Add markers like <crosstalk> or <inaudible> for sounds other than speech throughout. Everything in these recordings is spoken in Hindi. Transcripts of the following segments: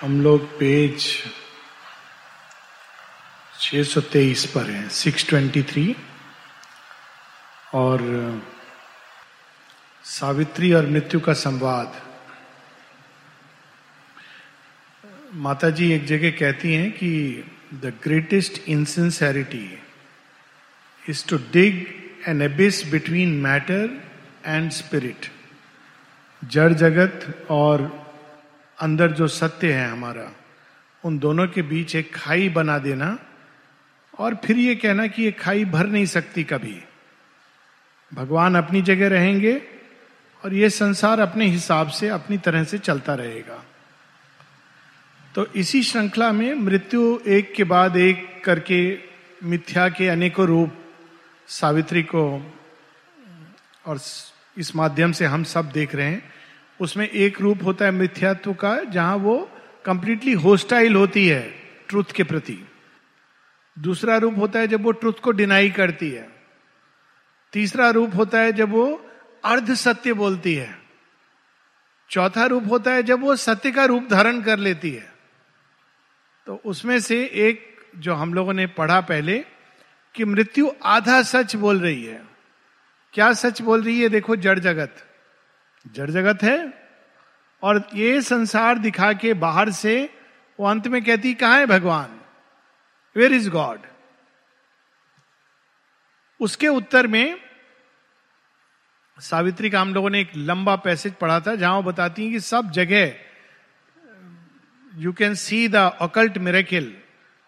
हम लोग पेज 623 पर हैं 623 और, सावित्री और मृत्यु का संवाद। माता जी एक जगह कहती हैं कि the greatest insincerity is to dig an abyss between matter and spirit जड़ जगत और अंदर जो सत्य है हमारा, उन दोनों के बीच एक खाई बना देना और फिर ये कहना कि ये खाई भर नहीं सकती कभी। भगवान अपनी जगह रहेंगे और ये संसार अपने हिसाब से, अपनी तरह से चलता रहेगा। तो इसी श्रृंखला में मृत्यु एक के बाद एक करके मिथ्या के अनेकों रूप सावित्री को और इस माध्यम से हम सब देख रहे हैं। उसमें एक रूप होता है मिथ्यात्व का, जहाँ वो कंप्लीटली होस्टाइल होती है ट्रुथ के प्रति। दूसरा रूप होता है जब वो ट्रुथ को डिनाई करती है। तीसरा रूप होता है जब वो अर्ध सत्य बोलती है। चौथा रूप होता है जब वो सत्य का रूप धारण कर लेती है। तो उसमें से एक जो हम लोगों ने पढ़ा पहले, कि मृत्यु आधा सच बोल रही है। क्या सच बोल रही है? देखो जड़ जगत। जड़ जगत है और ये संसार दिखा के बाहर से वो अंत में कहती, कहा है भगवान? वेर इज़ गॉड उसके उत्तर में सावित्री का हम लोगों ने एक लंबा पैसेज पढ़ा था, जहाँ वो बताती हैं कि सब जगह you can see the occult miracle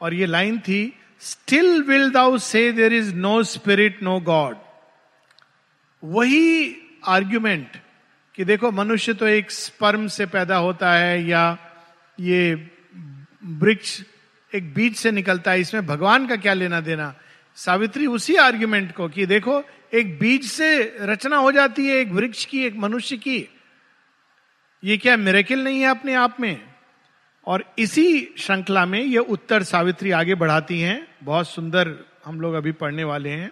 और ये लाइन थी still will thou say there is no spirit no God वही आर्ग्यूमेंट कि देखो, मनुष्य तो एक स्पर्म से पैदा होता है या ये वृक्ष एक बीज से निकलता है, इसमें भगवान का क्या लेना देना? सावित्री उसी आर्ग्यूमेंट को कि देखो, एक बीज से रचना हो जाती है, एक वृक्ष की, एक मनुष्य की। ये क्या मेरेकिल नहीं है अपने आप में? और इसी श्रृंखला में ये उत्तर सावित्री आगे बढ़ाती हैं। बहुत सुंदर हम लोग अभी पढ़ने वाले हैं।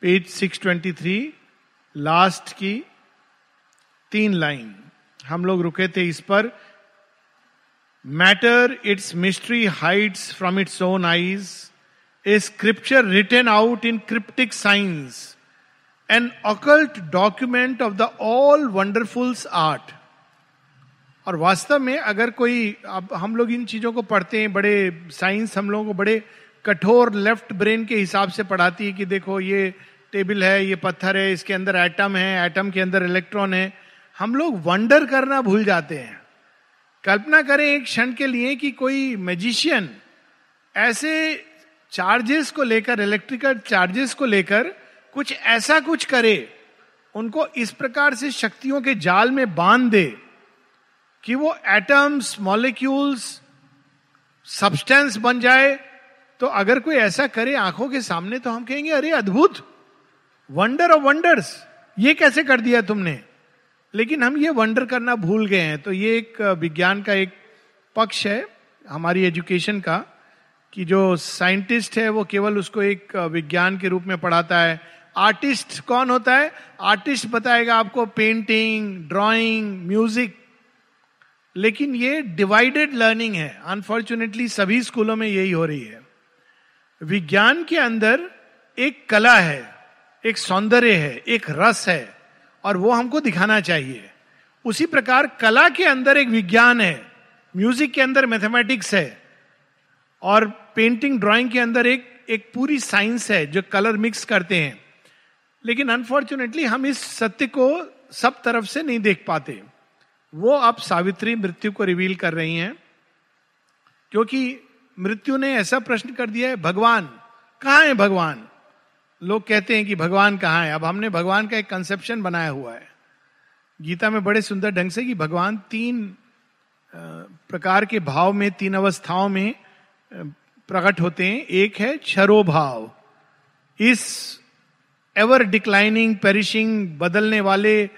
पेज 623 लास्ट की तीन लाइन। हम लोग रुके थे इस पर। Matter its mystery hides from its own eyes a scripture written out in cryptic science an occult document of the all wonderful's art और वास्तव में अगर कोई, अब हम लोग इन चीज़ों को पढ़ते हैं, बड़े साइंस हम लोगों को बड़े कठोर लेफ़्ट ब्रेन के हिसाब से पढ़ाती है कि देखो ये टेबल है, ये पत्थर है, इसके अंदर एटम है एटम के अंदर इलेक्ट्रॉन है। हम लोग वंडर करना भूल जाते हैं। कल्पना करें एक क्षण के लिए कि कोई मैजिशियन ऐसे चार्जेस को लेकर इलेक्ट्रिकल चार्जेस को लेकर कुछ ऐसा कुछ करे, उनको इस प्रकार से शक्तियों के जाल में बाँध दे कि वो एटम्स मॉलिक्यूल्स सब्सटेंस बन जाए। तो अगर कोई ऐसा करे आँखों के सामने तो हम कहेंगे, अरे अद्भुत! वंडर ऑफ़ वंडर्स ये कैसे कर दिया तुमने? लेकिन हम ये वंडर करना भूल गए हैं। तो ये एक विज्ञान का एक पक्ष है, हमारी एजुकेशन का, कि जो साइंटिस्ट है, वो केवल उसको एक विज्ञान के रूप में पढ़ाता है। आर्टिस्ट कौन होता है? आर्टिस्ट बताएगा आपको पेंटिंग ड्राइंग म्यूज़िक लेकिन ये डिवाइडेड लर्निंग है। अनफॉर्चुनेटली सभी स्कूलों में यही हो रही है। विज्ञान के अंदर एक कला है, एक सौंदर्य है, एक रस है। और वो हमको दिखाना चाहिए। उसी प्रकार कला के अंदर एक विज्ञान है, म्यूज़िक के अंदर मैथमेटिक्स है, और पेंटिंग, ड्राइंग के अंदर एक एक पूरी साइंस है जो कलर मिक्स करते हैं। लेकिन अनफॉर्चुनेटली हम इस सत्य को सब तरफ़ से नहीं देख पाते। वो अब सावित्री मृत्यु को रिवील कर रही हैं, क्योंकि मृत्यु ने ऐसा प्रश्न कर दिया है, भगवान, कहा है भगवान? लोग कहते हैं कि भगवान कहाँ है? अब हमने भगवान का एक कंसेप्शन बनाया हुआ है। गीता में बड़े सुंदर ढंग से कि भगवान तीन प्रकार के भाव में, तीन अवस्थाओं में प्रकट होते हैं। एक है क्षरो भाव। इस एवर डिक्लाइनिंग पेरिशिंग बदलने वाले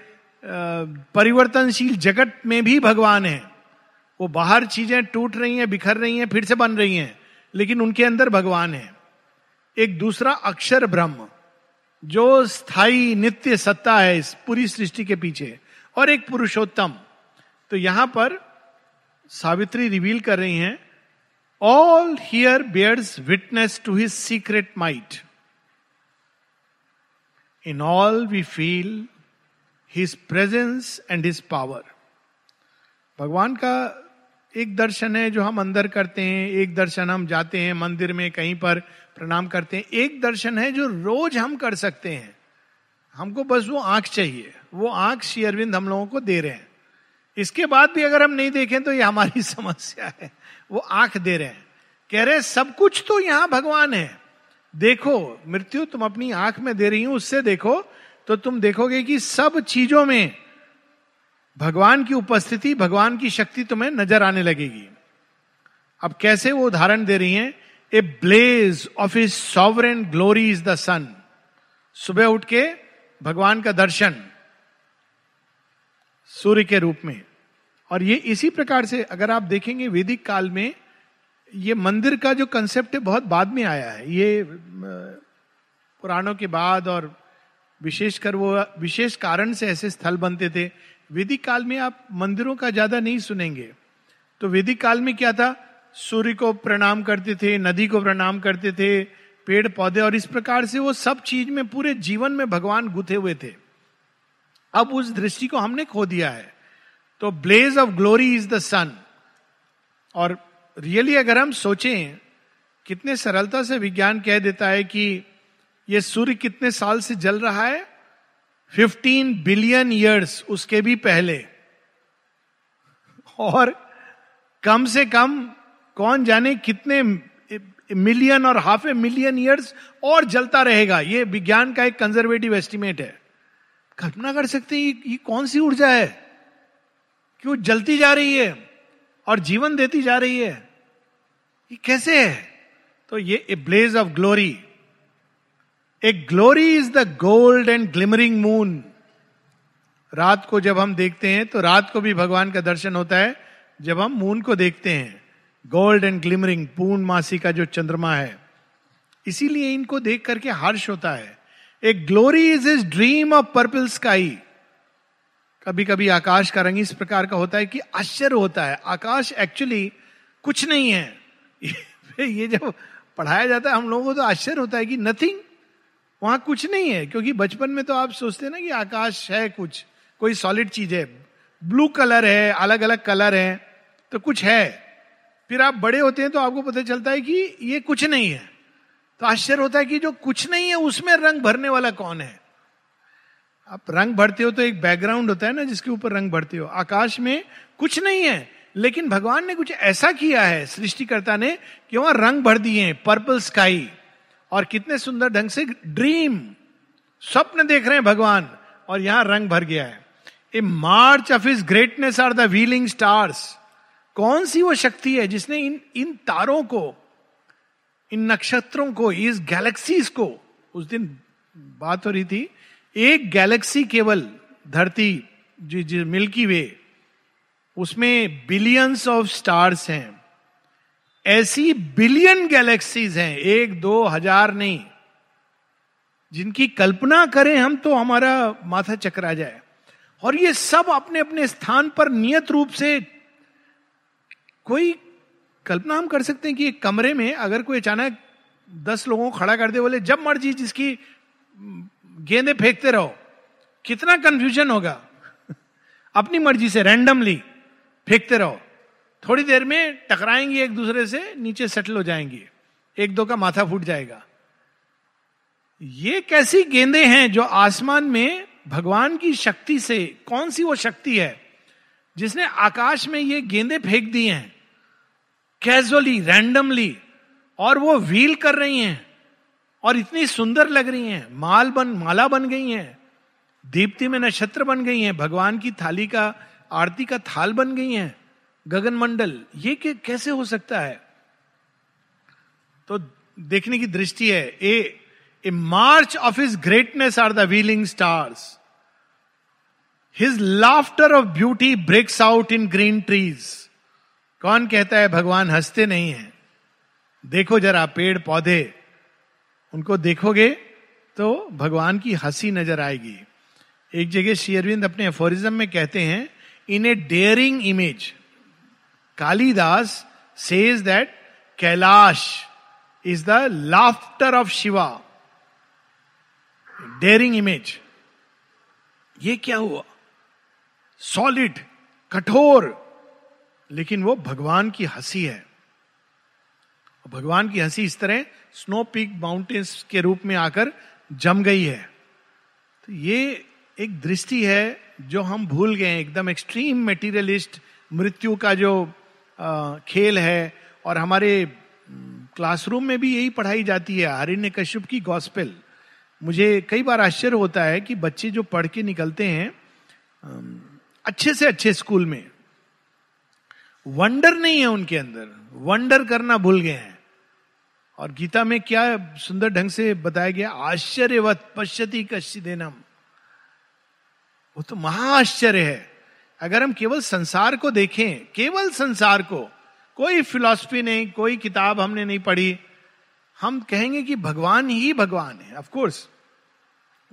परिवर्तनशील जगत में भी भगवान है। वो बाहर चीज़ें टूट रही हैं, बिखर रही हैं, फिर से बन रही हैं, लेकिन उनके अंदर भगवान है। एक दूसरा अक्षर ब्रह्म, जो स्थायी नित्य सत्ता है इस पूरी सृष्टि के पीछे, और एक पुरुषोत्तम। तो यहाँ पर सावित्री रिवील कर रही हैं all here bears witness to his secret might in all we feel his presence and his power भगवान का एक दर्शन है जो हम अंदर करते हैं, एक दर्शन हम जाते हैं मंदिर में कहीं पर प्रणाम करते हैं। एक दर्शन है जो रोज हम कर सकते हैं। हमको बस वो आँख चाहिए। वो आँख श्री अरविंद हम लोगों को दे रहे हैं। इसके बाद भी अगर हम नहीं देखें तो ये हमारी <laughs> समस्या है। वो आँख दे रहे हैं। कह रहे सब कुछ तो यहाँ भगवान है। देखो, मृत्यु तुम अपनी आँख में दे रही हो, उससे देखो। तो तुम देखोगे कि सब चीज़ों में भगवान की उपस्थिति, भगवान की शक्ति तुम्हें नज़र आने लगेगी। अब कैसे वो उदाहरण दे रही हैं? A blaze of his sovereign glory is the sun सुबह उठ के भगवान का दर्शन सूर्य के रूप में। और ये इसी प्रकार से अगर आप देखेंगे वैदिक काल में, ये मंदिर का जो कंसेप्ट है, बहुत बाद में आया है। ये पुराणों के बाद और विशेषकर वो, विशेष कारण से ऐसे स्थल बनते थे। वैदिक काल में आप मंदिरों का ज़्यादा नहीं सुनेंगे। तो वैदिक काल में क्या था? सूर्य को प्रणाम करते थे, नदी को प्रणाम करते थे, पेड़ पौधे, और इस प्रकार से वो सब चीज़ में, पूरे जीवन में भगवान गुथे हुए थे। अब उस दृष्टि को हमने खो दिया है। तो blaze of glory is the sun और रियली अगर हम सोचें, कितने सरलता से विज्ञान कह देता है कि ये सूर्य कितने साल से जल रहा है? 15 बिलियन ईयर्स उसके भी पहले। और कम से कम कौन जाने कितने मिलियन और हाफ़ ए मिलियन ईयर्स और जलता रहेगा? ये विज्ञान का एक कंजर्वेटिव एस्टिमेट है। कल्पना कर सकते हैं, ये कौन सी ऊर्जा है? क्यों जलती जा रही है और जीवन देती जा रही है? ये कैसे है? तो ये a blaze of glory a glory is the gold and glimmering moon रात को जब हम देखते हैं तो रात को भी भगवान का दर्शन होता है, जब हम मून को देखते हैं। गोल्ड एंड ग्लिमरिंग पूर्णमासी का जो चंद्रमा है इसीलिए इनको देख करके हर्ष होता है। A glory is is dream of purple sky कभी कभी आकाश का रंग इस प्रकार का होता है कि आश्चर्य होता है। आकाश एक्चुअली कुछ नहीं है। ये जब पढ़ाया जाता है, हम लोगों को तो आश्चर्य होता है कि नथिंग वहाँ कुछ नहीं है। क्योंकि बचपन में तो आप सोचते हैं ना कि आकाश है कुछ, कोई सॉलिड चीज़ है। ब्लू कलर है अलग अलग कलर है तो कुछ है। फिर आप बड़े होते हैं तो आपको पता चलता है कि ये कुछ नहीं है। तो आश्चर्य होता है कि जो कुछ नहीं है, उसमें रंग भरने वाला कौन है? आप रंग भरते हो तो एक बैकग्राउंड होता है ना, जिसके ऊपर रंग भरते हो। आकाश में कुछ नहीं है, लेकिन भगवान ने कुछ ऐसा किया है, सृष्टिकर्ता ने, कि वहाँ रंग भर दिए पर्पल स्काई और कितने सुंदर ढंग से ड्रीम स्वप्न देख रहे हैं भगवान, और यहाँ रंग भर गया है। A march of is greatness are the wheeling stars कौन सी वो शक्ति है जिसने इन इन तारों को, इन नक्षत्रों को, इस गैलेक्सीज को, उस दिन बात हो रही थी, एक गैलेक्सी केवल धरती, जी जी, मिल्की वे, उसमें बिलियंस ऑफ़ स्टार्स हैं। ऐसी बिलियन गैलेक्सीज हैं, एक, दो, हज़ार नहीं। जिनकी कल्पना करें हम तो हमारा माथा चकरा जाए। और ये सब अपने अपने स्थान पर नियत रूप से कोई कल्पना हम कर सकते हैं कि एक कमरे में अगर कोई अचानक दस लोगों को खड़ा कर दे, बोले, जब मर्ज़ी जिसकी गेंदे फेंकते रहो। कितना कंफ्यूजन होगा। अपनी मर्ज़ी से रैंडमली फेंकते रहो। थोड़ी देर में टकराएँगे एक दूसरे से, नीचे सेटल हो जाएँगे। एक दो का माथा फूट जाएगा। ये कैसी गेंदे हैं जो आसमान में भगवान की शक्ति से, कौन सी वो शक्ति है जिसने आकाश में ये गेंदे फेंक दी हैं? कैजुअली रैंडमली और वो व्हील कर रही हैं, और इतनी सुंदर लग रही हैं, माल बन, माला बन गई हैं, दीप्ति में नक्षत्र बन गई हैं, भगवान की थाली का, आरती का थाल बन गई हैं, गगन मंडल, ये कैसे हो सकता है? तो देखने की दृष्टि है, a a march of his greatness are the wheeling stars his laughter of beauty breaks out in green trees कौन कहता है भगवान हँसते नहीं है? देखो जरा पेड़ पौधे। उनको देखोगे तो भगवान की हँसी नज़र आएगी। एक जगह शेयरविंद अपने एफोरिज्म में कहते हैं in a daring image Kalidas says that Kailash is the laughter of Shiva daring image ये क्या हुआ? सॉलिड कठोर लेकिन वो भगवान की हँसी है। भगवान की हँसी इस तरह स्नो पीक माउंटेन्स के रूप में आकर जम गई है। तो ये एक दृष्टि है जो हम भूल गए एकदम एक्सट्रीम मेटीरियलिस्ट मृत्यु का जो आ, खेल है और हमारे क्लासरूम में भी यही पढ़ाई जाती है हरिण्य कश्यप की गॉस्पेल मुझे कई बार आश्चर्य होता है कि बच्चे जो पढ़ के निकलते हैं अच्छे से अच्छे स्कूल में वंडर नहीं है उनके अंदर। वंडर करना भूल गए हैं। और गीता में क्या सुंदर ढंग से बताया गया, आश्चर्यवत पश्यति कश्चिदेनम वो तो महाआश्चर्य है। अगर हम केवल संसार को देखें, केवल संसार को, कोई फिलॉसफी नहीं, कोई किताब हमने नहीं पढ़ी, हम कहेंगे कि भगवान ही भगवान है ऑफ़ कोर्स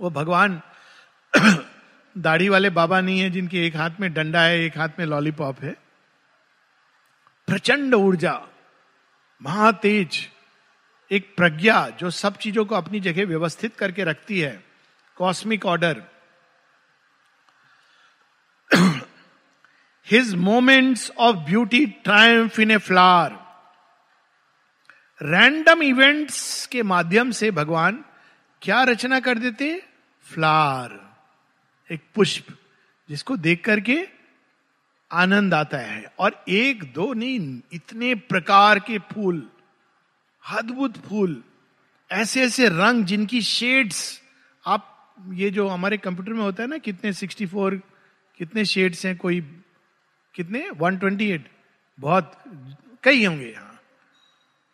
वो भगवान <clears throat> दाढ़ी वाले बाबा नहीं है जिनके एक हाथ में डंडा है, एक हाथ में लॉलीपॉप है। प्रचंड ऊर्जा, महातेज, एक प्रज्ञा जो सब चीज़ों को अपनी जगह व्यवस्थित करके रखती है। Cosmic order his moments of beauty triumph in a flower random events के माध्यम से भगवान क्या रचना कर देते फ्लावर एक पुष्प जिसको देख करके आनंद आता है और एक दो नहीं इतने प्रकार के फूल, अद्भुत फूल ऐसे ऐसे रंग जिनकी शेड्स आप ये जो हमारे कंप्यूटर में होता है ना, कितने 64 कितने शेड्स हैं कोई, कितने? 128 बहुत, कई होंगे यहाँ।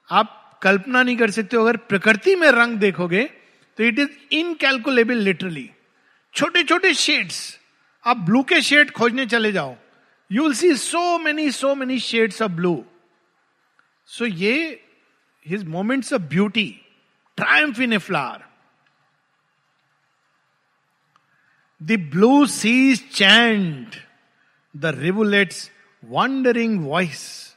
आप कल्पना नहीं कर सकते अगर प्रकृति में रंग देखोगे तो इट इज़ इनकैलकुलेबल लिटरली छोटे छोटे शेड्स आप ब्लू के शेड खोजने चले जाओ you will see so many so many shades of blue so ये his moments of beauty triumph in a flower the blue seas chant the rivulets wandering voice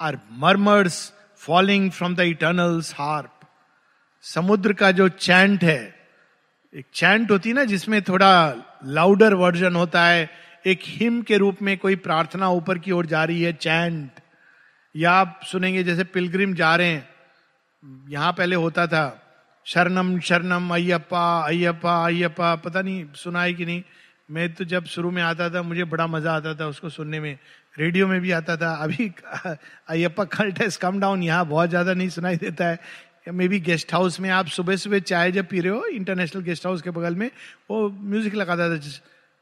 are murmurs falling from the eternal's harp समुद्र का जो चैंट है, एक चैंट होती है ना जिसमें थोड़ा लाउडर वर्जन होता है एक हिम के रूप में कोई प्रार्थना ऊपर की ओर जा रही है चैंट या आप सुनेंगे जैसे पिलग्रिम जा रहे हैं। यहाँ पहले होता था, शरणम शरणम अयप्पा अयप्पा अयप्पा पता नहीं, सुना है कि नहीं? मैं तो जब शुरू में आता था, मुझे बड़ा मज़ा आता था उसको सुनने में। रेडियो में भी आता था। अभी अयप्पा कल्ट है कम डाउन यहाँ बहुत ज़्यादा नहीं सुनाई देता है। मे बी गेस्ट हाउस में आप सुबह सुबह चाय जब पी रहे हो इंटरनेशनल गेस्ट हाउस के बगल में, वो म्यूज़िक लगाता था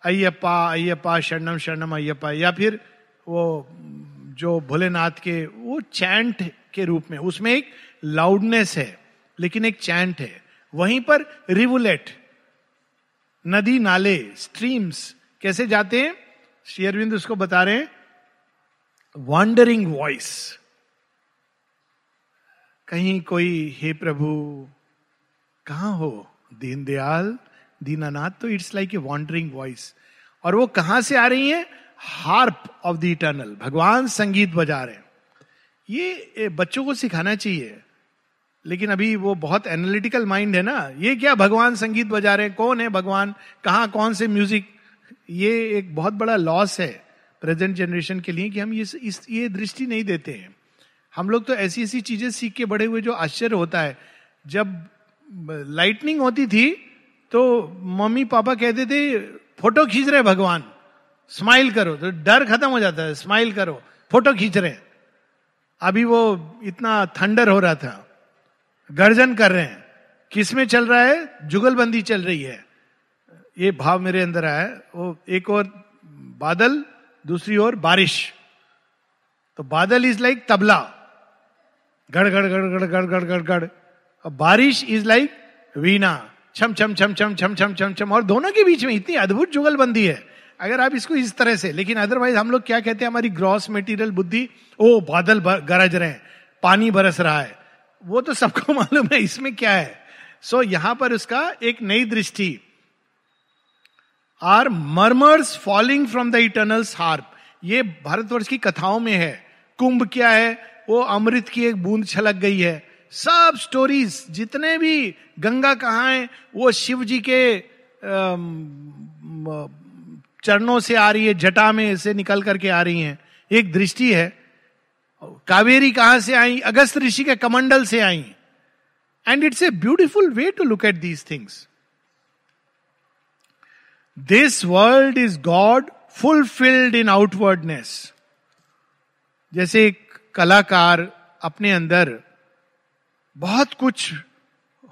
अयप्पा अयप्पा शरणम शरणम, अय्यप्पा, या फिर वो जो भोलेनाथ के, वो चैंट के रूप में, उसमें एक लाउडनेस है, लेकिन एक चैंट है। वहीं पर रिवुलेट नदी नाले स्ट्रीम्स कैसे जाते हैं? श्री अरविंद उसको बता रहे हैं। वॉन्डरिंग वॉइस कहीं कोई, हे प्रभु, कहा हो दीनदयाल? दीनानाथ तो it's like a wandering voice और वो कहाँ से आ रही है? हार्प ऑफ़ द इटर्नल भगवान संगीत बजा रहे हैं। ये बच्चों को सिखाना चाहिए। लेकिन अभी वो बहुत एनालिटिकल माइंड है ना। ये क्या भगवान संगीत बजा रहे हैं? कौन है भगवान? कहा, कौन से म्यूज़िक ये एक बहुत बड़ा लॉस है प्रेजेंट जनरेशन के लिए कि हम ये, इस, ये दृष्टि नहीं देते हैं। हम लोग तो ऐसी ऐसी चीज़ें सीख के बड़े हुए जो आश्चर्य होता है। जब लाइटनिंग होती थी तो मम्मी पापा कहते थे, फ़ोटो खींच रहे भगवान, स्माइल करो। तो डर खत्म हो जाता है, स्माइल करो, फ़ोटो खींच रहे अभी वो इतना थंडर हो रहा था, गर्जन कर रहे हैं, किसमें चल रहा है? जुगलबंदी चल रही है। ये भाव मेरे अंदर आया, वो एक और बादल, दूसरी ओर बारिश। तो बादल इज़ लाइक तबला। गड़ गड़ गड़ गड़ गड़ गड़ गड़ गड़। बारिश इज़ लाइक वीणा। छम छम छम छम छम छम छम छम और दोनों के बीच में इतनी अद्भुत जुगलबंदी है। अगर आप इसको इस तरह से लेकिन अदरवाइज़ हम लोग क्या कहते हैं हमारी ग्रॉस मेटीरियल बुद्धि ओ बादल गरज रहे हैं पानी बरस रहा है। वो तो सबको <laughs> मालूम है इसमें क्या है। सो so, यहाँ पर उसका एक नई दृष्टि। Are murmurs falling from the eternal's harp ये भारतवर्ष की कथाओं में है। कुंभ क्या है? वो अमृत की एक बूंद छलक गई है। सब स्टोरीज जितने भी गंगा कहा है वो शिव जी के चरणों से आ रही है, जटा में से निकल करके आ रही हैं। एक दृष्टि है। कावेरी कहाँ से आई? अगस्त ऋषि के कमंडल से आई। And it's a beautiful way to look at these things this world is God fulfilled in outwardness जैसे एक कलाकार अपने अंदर बहुत कुछ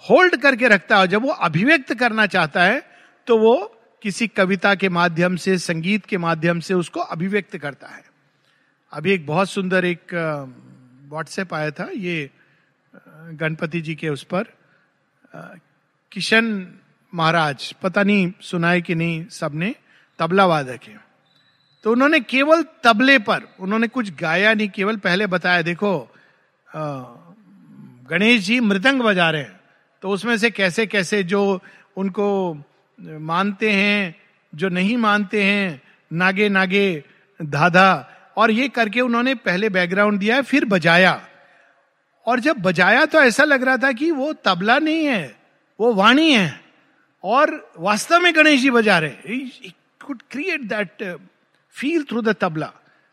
होल्ड करके रखता है जब वो अभिव्यक्त करना चाहता है तो वो किसी कविता के माध्यम से, संगीत के माध्यम से उसको अभिव्यक्त करता है। अभी एक बहुत सुंदर एक व्हाट्सएप आया था, ये गणपति जी के उस पर किशन महाराज, पता नहीं सुनाए कि नहीं सबने, तबला वादक है। तो उन्होंने केवल तबले पर, उन्होंने कुछ गाया नहीं, केवल पहले बताया, देखो गणेश जी मृदंग बजा रहे हैं। तो उसमें से कैसे कैसे जो उनको मानते हैं, जो नहीं मानते हैं, नागे नागे धाधा, और ये करके उन्होंने पहले बैकग्राउंड दिया है, फिर बजाया। और जब बजाया तो ऐसा लग रहा था कि वो तबला नहीं है, वो वाणी है, और वास्तव में गणेश जी बजा रहे could create that feel through the tabla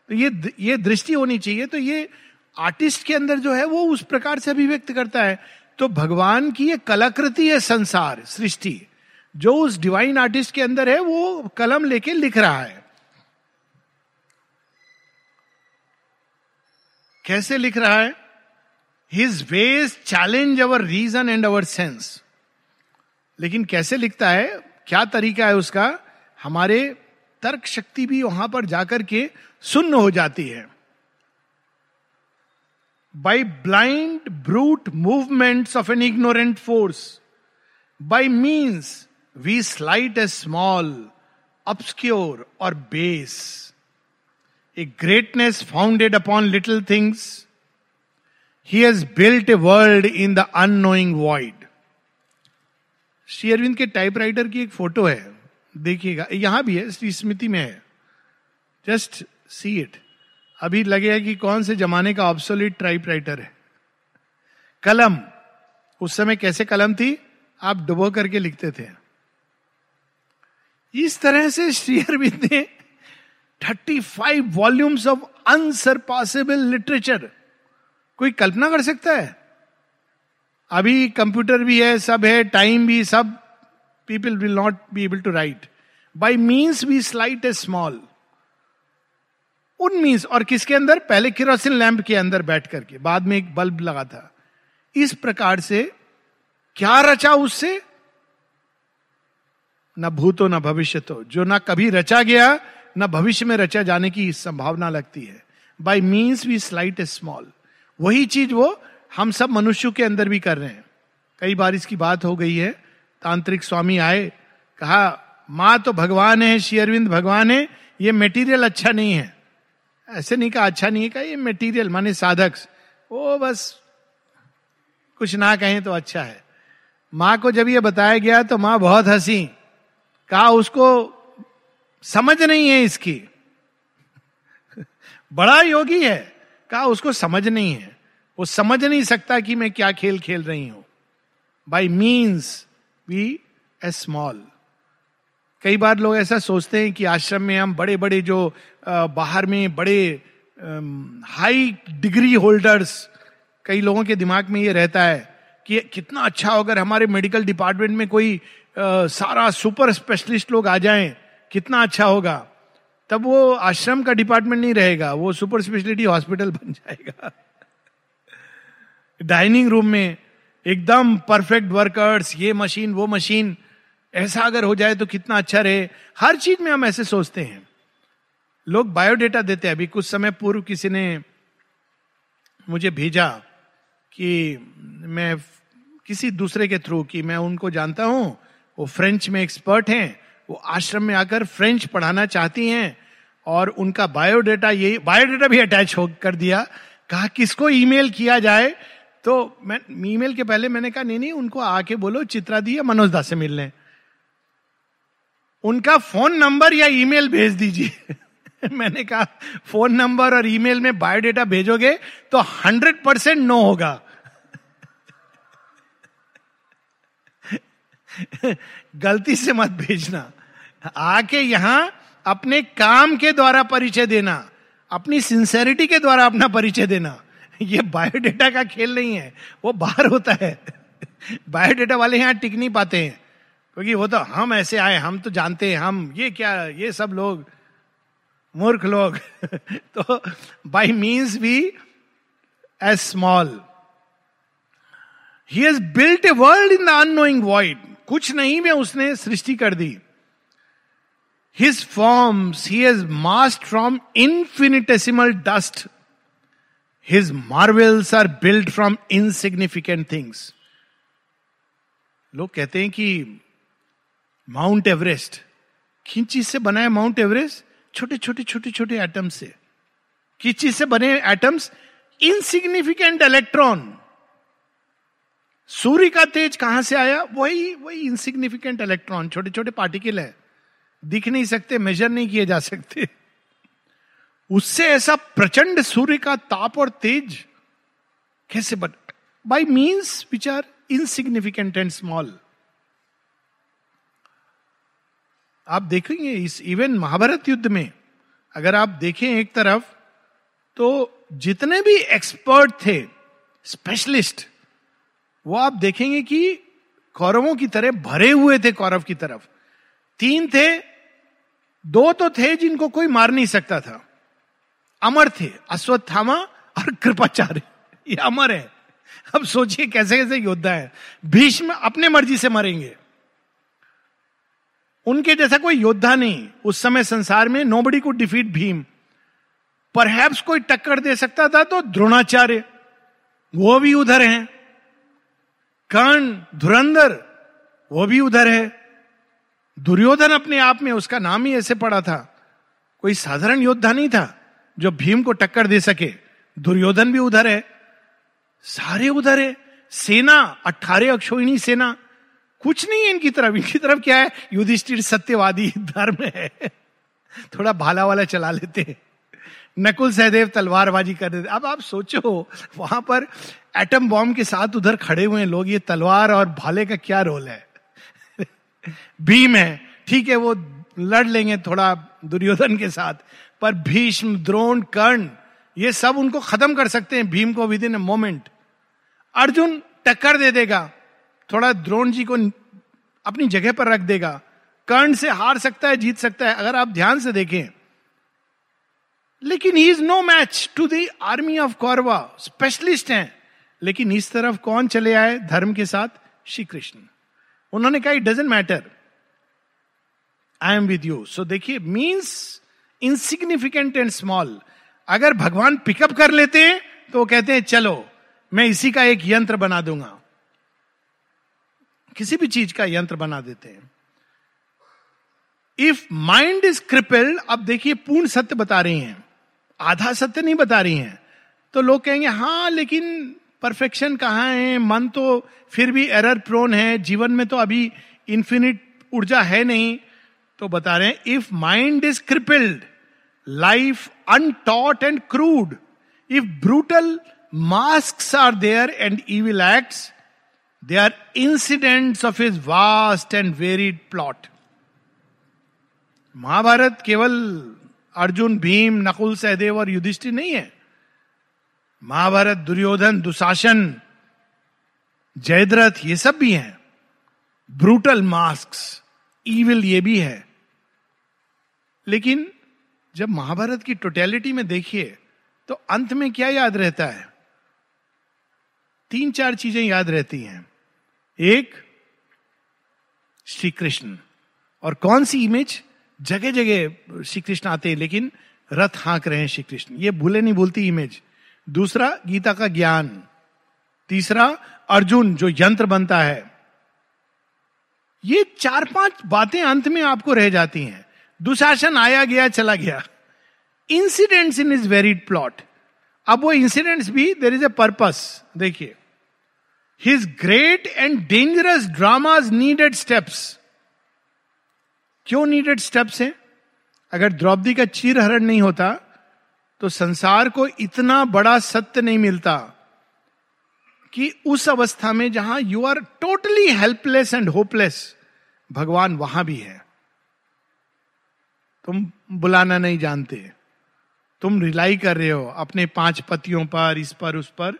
तो ये ये दृष्टि होनी चाहिए। तो ये आर्टिस्ट के अंदर जो है वो उस प्रकार से अभिव्यक्त करता है। तो भगवान की ये कलाकृति है संसार, सृष्टि। जो उस डिवाइन आर्टिस्ट के अंदर है, वो कलम लेके लिख रहा है। कैसे लिख रहा है? His ways challenge our reason and our sense लेकिन कैसे लिखता है? क्या तरीका है उसका? हमारे तर्क शक्ति भी वहाँ पर जाकर के सुन्न हो जाती है। By blind brute movements of an ignorant force by means we slight a small obscure, or base. A greatness founded upon little things. He has built a world in the unknowing void. Shri Aurobindo के टाइपराइटर की एक फ़ोटो है देखिएगा यहाँ भी है, श्री स्मृति में है जस्ट सी इट अभी लगेगा कि कौन से जमाने का ऑब्सोलिट टाइपराइटर है। कलम, उस समय कैसे कलम थी? आप डुबो करके लिखते थे। इस तरह से श्री अरविंद ने thirty five volumes of unsurpassable literature कोई कल्पना कर सकता है? अभी कंप्यूटर भी है, सब है टाइम भी, सब people will not be able to write by means we slight a small उन मीन्स और किसके अंदर? पहले किरोसिन लैंप के अंदर बैठ करके, बाद में एक बल्ब लगा था। इस प्रकार से क्या रचा उससे? न भूतो, न भविष्य तो जो ना कभी रचा गया, न भविष्य में रचा जाने की संभावना लगती है। By means we slight a small वही चीज़ वो हम सब मनुष्यों के अंदर भी कर रहे हैं। कई बार इसकी बात हो गई है। तांत्रिक स्वामी आए, कहा, माँ तो भगवान है, श्री अरविंद भगवान है, ये मेटीरियल अच्छा नहीं है। ऐसे नहीं कहा अच्छा नहीं कहा, ये मेटीरियल माने साधक। वो बस, कुछ ना कहें तो अच्छा है। माँ को जब ये बताया गया तो माँ बहुत हँसी। कहा, उसको समझ नहीं है इसकी। <laughs> बड़ा योगी है। कहा, उसको समझ नहीं है। वो समझ नहीं सकता कि मैं क्या खेल खेल रही हूँ। By means we a small कई बार लोग ऐसा सोचते हैं कि आश्रम में हम बड़े बड़े जो बाहर में बड़े हाई डिग्री होल्डर्स कई लोगों के दिमाग में ये रहता है कि कितना अच्छा अगर हमारे मेडिकल डिपार्टमेंट में कोई आ, सारा सुपर स्पेशलिस्ट लोग आ जाएँ कितना अच्छा होगा। तब वो आश्रम का डिपार्टमेंट नहीं रहेगा वो सुपर स्पेशलिटी हॉस्पिटल बन जाएगा। <laughs> डाइनिंग रूम में एकदम परफेक्ट वर्कर्स ये मशीन वो मशीन ऐसा अगर हो जाए तो कितना अच्छा रहे। हर चीज़ में हम ऐसे सोचते हैं। लोग बायोडेटा देते हैं। अभी कुछ समय पूर्व किसी ने मुझे भेजा कि मैं किसी दूसरे के थ्रू कि मैं उनको जानता हूँ। वो फ्रेंच में एक्सपर्ट हैं। वो आश्रम में आकर फ्रेंच पढ़ाना चाहती हैं और उनका बायोडेटा ये, बायोडेटा भी अटैच हो कर दिया। कहा, किसको ईमेल किया जाए? तो मैं, ईमेल के पहले मैंने कहा, नहीं नहीं, उनको आके बोलो, चित्रा दी या मनोज दास से मिल लें उनका फ़ोन नंबर या ईमेल भेज दीजिए। <laughs> मैंने कहा, फ़ोन नंबर और ईमेल में बायोडेटा भेजोगे तो हंड्रेड परसेंट नो होगा। <laughs> गलती से मत भेजना। आके यहाँ अपने काम के द्वारा परिचय देना, अपनी सिंसेरिटी के द्वारा अपना परिचय देना। <laughs> ये बायोडेटा का खेल नहीं है, वो बाहर होता है। बायोडेटा वाले यहाँ टिक नहीं पाते हैं। क्योंकि वो तो हम ऐसे आए, हम तो जानते हैं, हम, ये क्या, ये सब लोग, मूर्ख लोग। <laughs> तो by means we as small he has built a world in the unknowing void कुछ नहीं में उसने सृष्टि कर दी। His forms he has massed from infinitesimal dust his marvels are build from insignificant things लोग कहते हैं कि माउंट एवरेस्ट किन चीज़ से बना है माउंट एवरेस्ट छोटे छोटे छोटे छोटे एटम से। किस चीज़ से बने एटम्स इनसिग्निफिकेंट इलेक्ट्रॉन सूर्य का तेज कहाँ से आया? वही वही इनसिग्निफिकेंट इलेक्ट्रॉन छोटे छोटे पार्टिकल है। दिख नहीं सकते मेजर नहीं किए जा सकते। उससे ऐसा प्रचंड सूर्य का ताप और तेज कैसे बन by means which are insignificant and small आप देखेंगे इस इवन महाभारत युद्ध में, अगर आप देखें एक तरफ़ तो जितने भी एक्सपर्ट थे स्पेशलिस्ट वो आप देखेंगे कि कौरवों की तरह भरे हुए थे कौरव की तरफ़। तीन थे, दो तो थे जिनको कोई मार नहीं सकता था। अमर थे, अश्वत्थामा और कृपाचार्य। ये अमर है। अब सोचिए कैसे कैसे योद्धा है। भीष्म अपने मर्ज़ी से मरेंगे। उनके जैसा कोई योद्धा नहीं। उस समय संसार में नो बडी को डिफीट भीम। पर कोई टक्कर दे सकता था तो द्रोणाचार्य, वो भी उधर हैं। कर्ण, धुरंधर, वो भी उधर है। दुर्योधन अपने आप में उसका नाम ही ऐसे पड़ा था। कोई साधारण योद्धा नहीं था जो भीम को टक्कर दे सके। दुर्योधन भी उधर है। सारे उधर है। सेना, अठारह अक्षोहिणी सेना। कुछ नहीं है इनकी तरफ़। इनकी तरफ़ क्या है? युधिष्ठिर सत्यवादी धर्म है। थोड़ा भाला वाला चला लेते हैं। नकुल सहदेव तलवारबाजी कर देते। अब आप सोचो, वहाँ पर एटम बॉम्ब के साथ उधर खड़े हुए लोग। ये तलवार और भाले का क्या रोल है? भीम है। ठीक है, वो लड़ लेंगे थोड़ा दुर्योधन के साथ। पर भीष्म, द्रोण, कर्ण, ये सब उनको खत्म कर सकते हैं। भीम को within a moment Arjun टक्कर दे देगा। थोड़ा द्रोण जी को अपनी जगह पर रख देगा। कर्ण से हार सकता है, जीत सकता है, अगर आप ध्यान से देखें। लेकिन he is no match to the army of Kaurava specialist हैं। लेकिन इस तरफ़ कौन चले आए? धर्म के साथ श्री कृष्ण। उन्होंने कहा it doesn't matter I am with you so देखिए मीन्स इनसिग्निफिकेंट एंड स्मॉल अगर भगवान पिकअप कर लेते हैं तो वो कहते हैं, चलो, मैं इसी का एक यंत्र बना दूँगा। किसी भी चीज़ का यंत्र बना देते हैं। इफ़ माइंड इज़ क्रिपल्ड अब देखिए पूर्ण सत्य बता रही हैं। आधा सत्य नहीं बता रही हैं। तो लोग कहेंगे, हाँ, लेकिन परफेक्शन कहाँ है? मन तो फिर भी एरर प्रोन है। जीवन में तो अभी इंफिनिट ऊर्जा है नहीं। तो बता रहे हैं if mind is crippled life untaught and crude if brutal masks are there and evil acts they are incidents of his vast and varied plot Mahabharata केवल अर्जुन भीम नकुल सहदेव और युधिष्ठिर नहीं है महाभारत दुर्योधन दुशासन जयद्रथ ये सब भी हैं ब्रूटल मास्क ईविल ये भी है लेकिन जब महाभारत की टोटेलिटी में देखिए तो अंत में क्या याद रहता है तीन चार चीज़ें याद रहती हैं एक श्री कृष्ण और कौन सी इमेज जगह जगह श्री कृष्ण आते हैं, लेकिन रथ हाँक रहे हैं श्री कृष्ण ये भूले नहीं भूलती इमेज दूसरा, गीता का ज्ञान। तीसरा, अर्जुन, जो यंत्र बनता है। ये चार पाँच बातें अंत में आपको रह जाती हैं। दुशासन आया गया, चला गया। Incidents in is varied plot अब वो इंसिडेंट्स भी देर इज़ ए पर्पस देखिए his great and dangerous dramas needed steps क्यों नीडेड स्टेप्स हैं? अगर द्रौपदी का चीर हरण नहीं होता तो संसार को इतना बड़ा सत्य नहीं मिलता कि उस अवस्था में जहाँ you are totally helpless and hopeless भगवान वहाँ भी है। तुम बुलाना नहीं जानते। तुम रिलाई कर रहे हो अपने पाँच पतियों पर, इस पर, उस पर।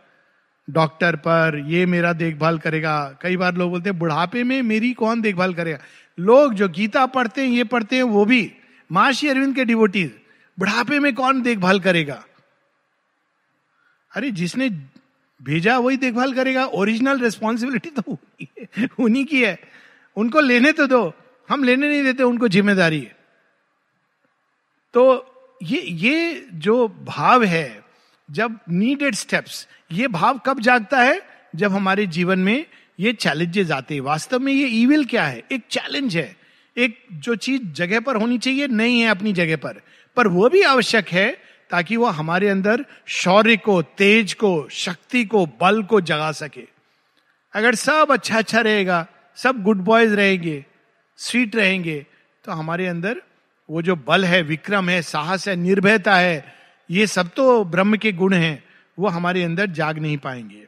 डॉक्टर पर, ये मेरा देखभाल करेगा। कई बार लोग बोलते हैं, बुढ़ापे में मेरी कौन देखभाल करेगा? लोग जो गीता पढ़ते हैं, ये पढ़ते हैं, वो भी। महर्षि अरविंद के डिवोटीज बुढ़ापे में कौन देखभाल करेगा? अरे, जिसने भेजा, वही देखभाल करेगा। ओरिजिनल रिस्पॉन्सिबिलिटी तो उन्हीं की है। उनको लेने तो दो। हम लेने नहीं देते, उनको ज़िम्मेदारी है। तो ये ये जो भाव है, जब नीडेड स्टेप्स ये भाव कब जागता है? जब हमारे जीवन में ये चैलेंजेस आते हैं। वास्तव में ये ईविल क्या है? एक चैलेंज है। एक जो चीज़ जगह पर होनी चाहिए, नहीं है अपनी जगह पर। पर वो भी आवश्यक है ताकि वो हमारे अंदर शौर्य को, तेज को, शक्ति को, बल को जगा सके। अगर सब अच्छा अच्छा रहेगा, सब गुड बॉयज़ रहेंगे स्वीट रहेंगे तो हमारे अंदर वो जो बल है, विक्रम है, साहस है, निर्भयता है, ये सब तो ब्रह्म के गुण हैं। वो हमारे अंदर जाग नहीं पाएँगे।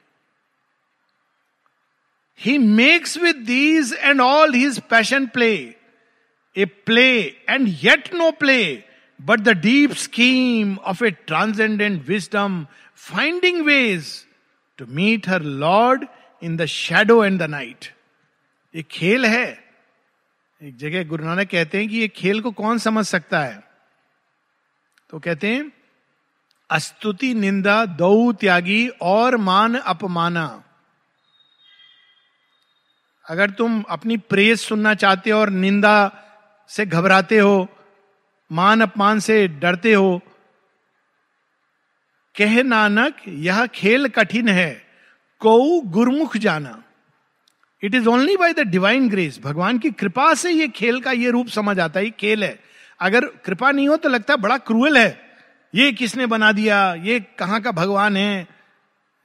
He makes with these and all his passion play a play and yet no play but the deep scheme of a transcendent wisdom finding ways to meet her lord in the shadow and the night ये खेल है। एक जगह गुरु नानक कहते हैं कि ये खेल को कौन समझ सकता है? तो कहते हैं अस्तुति निंदा दौ त्यागी और मान अपमाना अगर तुम अपनी प्रेस सुनना चाहते हो और निंदा से घबराते हो मान अपमान से डरते हो कह नानक यह खेल कठिन है को गुरमुख जाना it is only by the divine grace भगवान की कृपा से ये खेल का ये रूप समझ आता है खेल है अगर कृपा नहीं हो तो लगता है बड़ा क्रूअल है ये किसने बना दिया? ये कहाँ का भगवान है?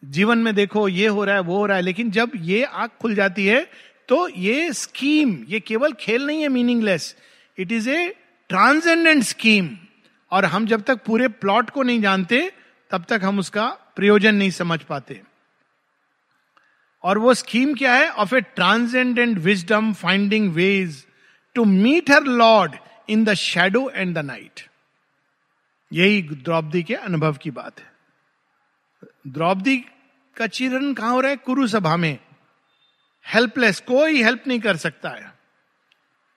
जीवन में देखो, ये हो रहा है, वो हो रहा है। लेकिन जब ये आँख खुल जाती है तो ये स्कीम ये केवल खेल नहीं है meaningless it is a transcendent scheme और हम जब तक पूरे प्लॉट को नहीं जानते, तब तक हम उसका प्रयोजन नहीं समझ पाते। और वो स्कीम क्या है? Of a transcendent wisdom finding ways to meet her lord in the shadow and the night यही द्रौपदी के अनुभव की बात है। द्रौपदी का चिरण कहाँ हो रहा है? कुरु सभा में। हेल्पलेस कोई हेल्प नहीं कर सकता है।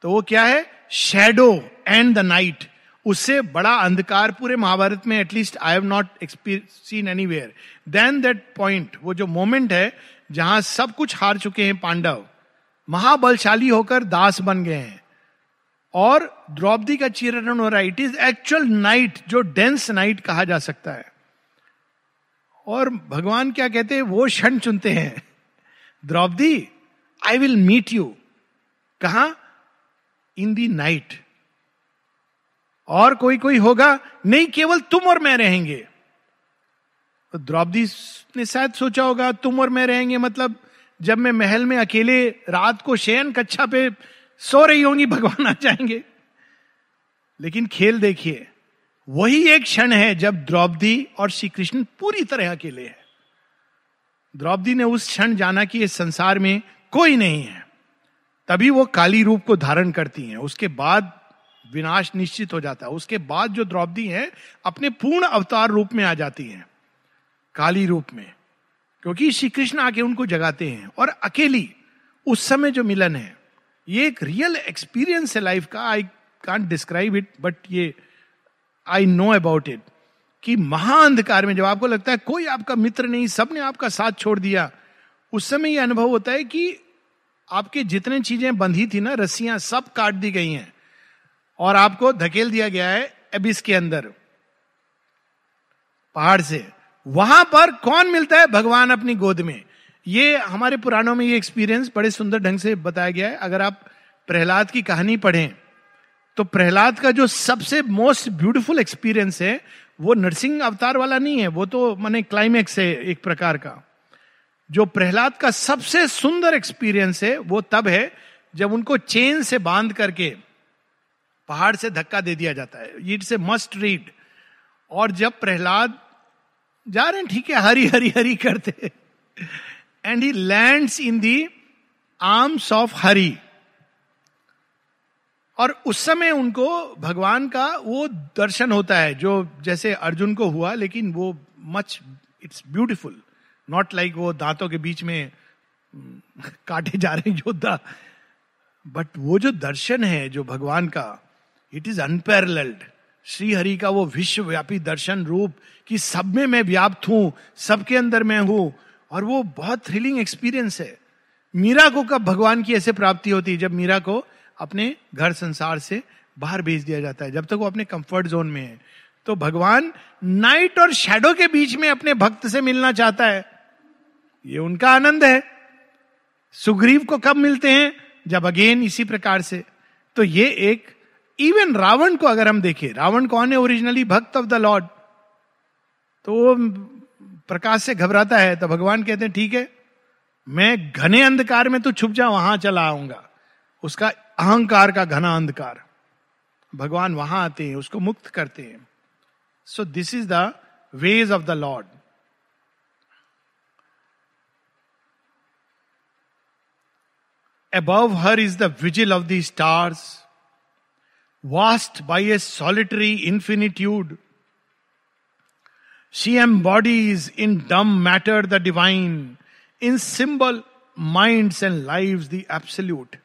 तो वो क्या है? शेडो एंड द नाइट उससे बड़ा अंधकार पूरे महाभारत में at least I have not seen anywhere then that point वो जो मोमेंट है, जहाँ सब कुछ हार चुके हैं पांडव, महाबलशाली होकर दास बन गए हैं। और द्रौपदी का चिरण हो रहा है इट इज़ एक्चुअल नाइट जो डेंस नाइट कहा जा सकता है। और भगवान क्या कहते हैं? वो क्षण चुनते हैं। Draupadi I will meet you कहा? इन दी नाइट और कोई कोई होगा, नहीं, केवल तुम और मैं रहेंगे. तो द्रौपदी ने शायद सोचा होगा, तुम और मैं रहेंगे मतलब जब मैं महल में अकेले रात को शयन कक्षा पे सो रही होंगी, भगवान आ जाएँगे। लेकिन खेल देखिए, वही एक क्षण है जब द्रौपदी और श्री कृष्ण पूरी तरह अकेले हैं। द्रौपदी ने उस क्षण जाना कि इस संसार में कोई नहीं है। तभी वो काली रूप को धारण करती हैं। उसके बाद विनाश निश्चित हो जाता है। उसके बाद जो द्रौपदी है, अपने पूर्ण अवतार रूप में आ जाती हैं, काली रूप में। क्योंकि श्री कृष्ण आके उनको जगाते हैं और अकेली उस समय जो मिलन है ये एक रियल एक्सपीरियंस है लाइफ का. I can't describe it but ये आई नो अबाउट इट कि महाअंधकार में जब आपको लगता है कोई आपका मित्र नहीं, सबने आपका साथ छोड़ दिया, उस समय यह अनुभव होता है कि आपके जितने चीज़ें बंधी थी ना, रस्सियाँ सब काट दी गई हैं और आपको धकेल दिया गया है एबिस के अंदर, पहाड़ से। वहाँ पर कौन मिलता है? भगवान अपनी गोद में। ये हमारे पुराणों में ये एक्सपीरियंस बड़े सुंदर ढंग से बताया गया है। अगर आप प्रहलाद की कहानी पढ़ें तो प्रहलाद का जो सबसे मोस्ट ब्यूटीफुल एक्सपीरियंस है, वो नरसिंह अवतार वाला नहीं है, वो तो माने क्लाइमेक्स है एक प्रकार का। जो प्रहलाद का सबसे सुंदर एक्सपीरियंस है, वो तब है जब उनको चेन से बाँध करके पहाड़ से धक्का दे दिया जाता है। इट्स ए मस्ट रीड और जब प्रहलाद जा रहे हैं, ठीक है हरी हरी हरी करते and he land in the arms of Hari और उस समय उनको भगवान का वो दर्शन होता है, जो जैसे अर्जुन को हुआ, लेकिन वो much it's beautiful not like वो दांतों के बीच में <laughs> काटे जा रहे योद्धा बट वो जो दर्शन है, जो भगवान का it is unparalleled Shri Hari का वो विश्वव्यापी दर्शन रूप कि सब में मैं व्याप्त हूँ, सबके अंदर मैं हूँ और वो बहुत थ्रिलिंग एक्सपीरियंस है। मीरा को कब भगवान की ऐसे प्राप्ति होती है? जब मीरा को अपने घर संसार से बाहर भेज दिया जाता है, जब तक वो अपने कंफर्ट जोन में है। तो भगवान नाइट और शेडो के बीच में अपने भक्त से मिलना चाहता है। ये उनका आनंद है। सुग्रीव को कब मिलते हैं? जब अगेन इसी प्रकार से। तो ये एक इवन रावण को अगर हम देखें, रावण कौन है ओरिजिनली भक्त ऑफ़ द लॉर्ड तो प्रकाश से घबराता है तो भगवान कहते हैं ठीक है मैं घने अंधकार में तो छुप जा वहाँ चला आऊँगा। उसका अहंकार का घना अंधकार। भगवान वहाँ आते हैं उसको मुक्त करते हैं। So this is the ways of the lord Above her is the vigil of the stars, vast by a solitary infinitude. She embodies in dumb matter the divine, in symbol minds and lives the absolute.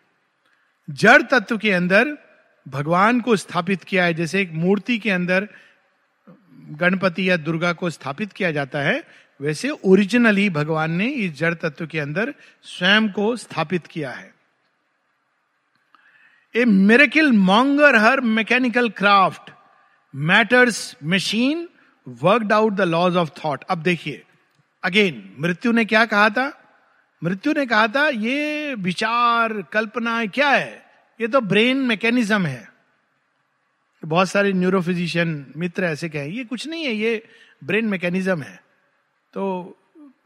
जड़ तत्व के अंदर भगवान को स्थापित किया है जैसे एक मूर्ति के अंदर गणपति या दुर्गा को स्थापित किया जाता है वैसे ओरिजिनली भगवान ने इस जड़ तत्व के अंदर स्वयं को स्थापित किया है a miracle monger her mechanical craft matters machine worked out the laws of thought अब देखिए अगेन मृत्यु ने क्या कहा था? मृत्यु ने कहा था, ये विचार कल्पना क्या है? ये तो ब्रेन मैकेनिज्म है। बहुत सारे न्यूरोफिजिशियन मित्र ऐसे कहे, ये कुछ नहीं है, ये ब्रेन मैकेनिज्म है। तो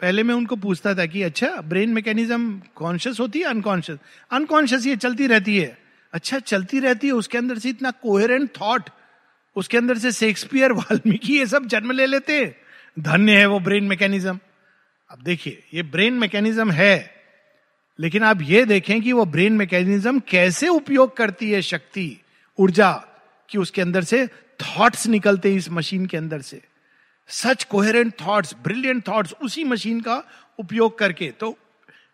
पहले मैं उनको पूछता था कि अच्छा ब्रेन मैकेनिज्म कॉन्शियस होती है अनकॉन्शियस अनकॉन्शियस ये चलती रहती है। अच्छा चलती रहती है, उसके अंदर से इतना कोहेरेंट थॉट उसके अंदर से शेक्सपियर वाल्मीकि, ये सब जन्म ले लेते हैं। धन्य है वो ब्रेन मैकेनिज्म। अब देखिए, ये ब्रेन मैकेनिज्म है, लेकिन आप ये देखें कि वो ब्रेन मैकेनिज्म कैसे उपयोग करती है शक्ति, ऊर्जा कि उसके अंदर से थॉट्स निकलते हैं इस मशीन के अंदर से। Such coherent thoughts brilliant thoughts उसी मशीन का उपयोग करके। तो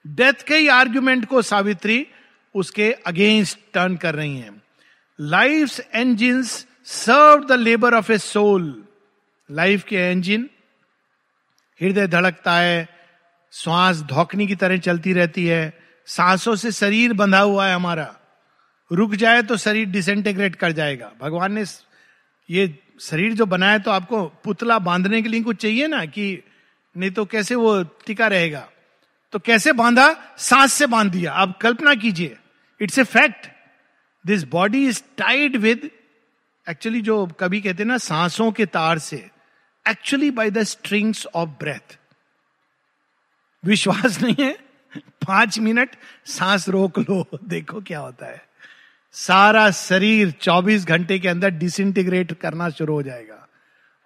डेथ के ही आर्ग्यूमेंट को सावित्री उसके अगेंस्ट टर्न कर रही हैं। Life engine serve the labour of a soul life के इंजिन हृदय धड़कता है श्वास धोकनी की तरह चलती रहती है। सांसों से शरीर बंधा हुआ है हमारा। रुक जाए तो शरीर डिसइंटेग्रेट कर जाएगा। भगवान ने ये शरीर जो बनाया तो आपको पुतला बांधने के लिए कुछ चाहिए ना कि नहीं तो कैसे वो टिका रहेगा? तो कैसे बांधा? सांस से बाँध दिया। आप कल्पना कीजिए। It's a fact this body is tied with actually जो कभी कहते हैं ना, सांसों के तार से actually by the strings of breath विश्वास नहीं है? पाँच मिनट, सांस रोक लो, देखो क्या होता है। सारा शरीर 24 घंटे के अंदर डिसइंटीग्रेट करना शुरू हो जाएगा।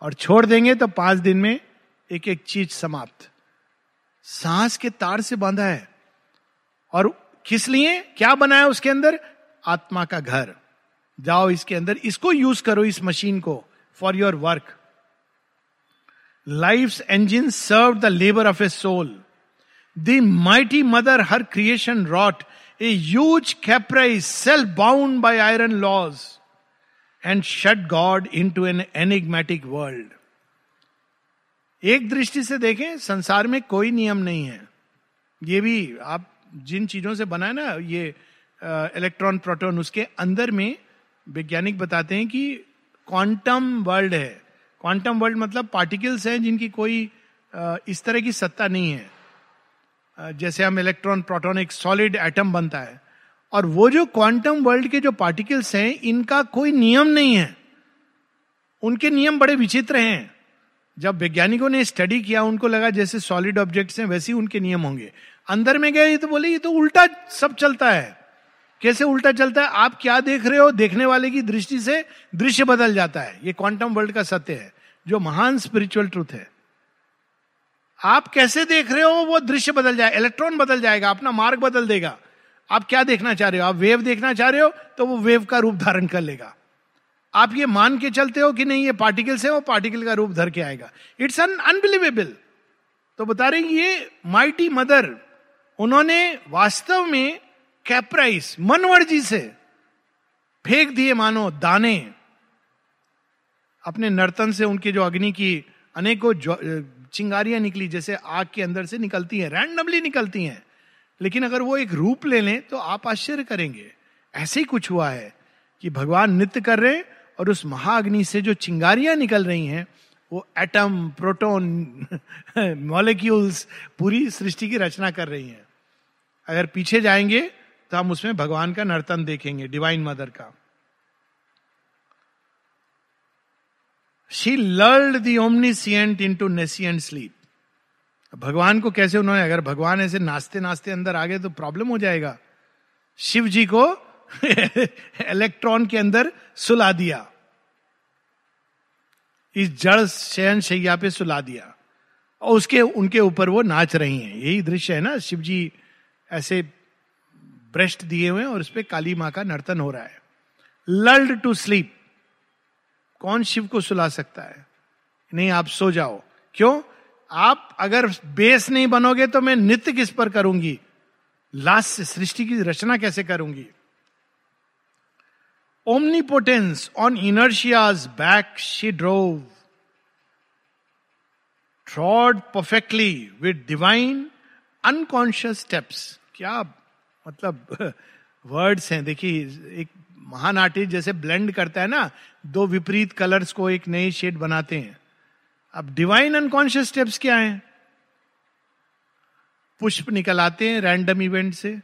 और छोड़ देंगे तो पाँच दिन में एक एक चीज़ समाप्त। सांस के तार से बांधा है। और किस लिए? क्या बनाया उसके अंदर? आत्मा का घर। जाओ इसके अंदर, इसको यूज़ करो इस मशीन को for your work life engine serve the labour of a soul the mighty mother her creation wrought a huge caprice self bound by iron laws and shut God into an enigmatic world एक दृष्टि से देखें, संसार में कोई नियम नहीं है। ये भी आप जिन चीज़ों से बना ना, ये इलेक्ट्रॉन प्रोटॉन उसके अंदर में वैज्ञानिक बताते हैं कि क्वांटम वर्ल्ड है। क्वांटम वर्ल्ड मतलब पार्टिकल्स हैं जिनकी कोई इस तरह की सत्ता नहीं है। जैसे हम इलेक्ट्रॉन प्रोटॉन एक सॉलिड एटम बनता है। और वो जो क्वांटम वर्ल्ड के जो पार्टिकल्स हैं, इनका कोई नियम नहीं है। उनके नियम बड़े विचित्र हैं। जब वैज्ञानिकों ने स्टडी किया, उनको लगा जैसे सॉलिड ऑब्जेक्ट्स हैं, वैसे ही उनके नियम होंगे। अंदर में गए तो बोले, ये तो उल्टा सब चलता है। कैसे उल्टा चलता है? आप क्या देख रहे हो? देखने वाले की दृष्टि से दृश्य बदल जाता है। ये क्वांटम वर्ल्ड का सत्य है, जो महान स्पिरिचुअल ट्रूथ है। आप कैसे देख रहे हो? वो दृश्य बदल जाए इलेक्ट्रॉन बदल जाएगा, अपना मार्ग बदल देगा। आप क्या देखना चाह रहे हो? आप वेव देखना चाह रहे हो तो वो वेव का रूप धारण कर लेगा। आप ये मान के चलते हो कि नहीं, ये पार्टिकल्स है वो पार्टिकल का रूप धर के आएगा। इट्स अन अनबिलीवेबल तो बता रहे ये माइटी मदर उन्होंने वास्तव में कैप्राइस मनवर जी से। फेंक दिए मानो दाने। अपने नर्तन से उनके जो अग्नि की अनेकों चिंगारियाँ निकली, जैसे आग के अंदर से निकलती हैं रैंडमली निकलती हैं। लेकिन अगर वो एक रूप ले लें तो आप आश्चर्य करेंगे। ऐसे ही कुछ हुआ है कि भगवान नृत्य कर रहे और उस महाअग्नि से जो चिंगारियाँ निकल रही हैं, वो एटम प्रोटोन मॉलिक्यूल्स पूरी सृष्टि की रचना कर रही हैं। अगर पीछे जाएँगे तो हम उसमें भगवान का नर्तन देखेंगे डिवाइन मदर का। She lulled the into nescient sleep भगवान को कैसे उन्होंने, अगर भगवान ऐसे नाचते नाचते अंदर आ गए तो प्रॉब्लम हो जाएगा। शिव जी को <laughs> इलेक्ट्रॉन के अंदर सुला दिया। इस जड़ शयन शैया पे सुला दिया। और उसके, उनके ऊपर वो नाच रही हैं। यही दृश्य है ना, शिव जी ऐसे ब्रेस्ट दिए हुए और उस पर काली माँ का नर्तन हो रहा है। Lulled to sleep. कौन शिव को सुला सकता है? नहीं, आप सो जाओ। क्यों? आप अगर बेस नहीं बनोगे तो मैं नित्य किस पर करूँगी? लास्ट से सृष्टि की रचना कैसे करूँगी? Omnipotence on inertia's back she drove trod perfectly with divine unconscious steps क्या मतलब <laughs> वर्ड्स हैं। देखिए, एक महान आर्टिस्ट जैसे ब्लेंड करता है ना, दो विपरीत कलर्स को एक नई शेड बनाते हैं। अब डिवाइन अनकॉन्शियस स्टेप्स क्या हैं? पुष्प निकल आते हैं रैंडम इवेंट से।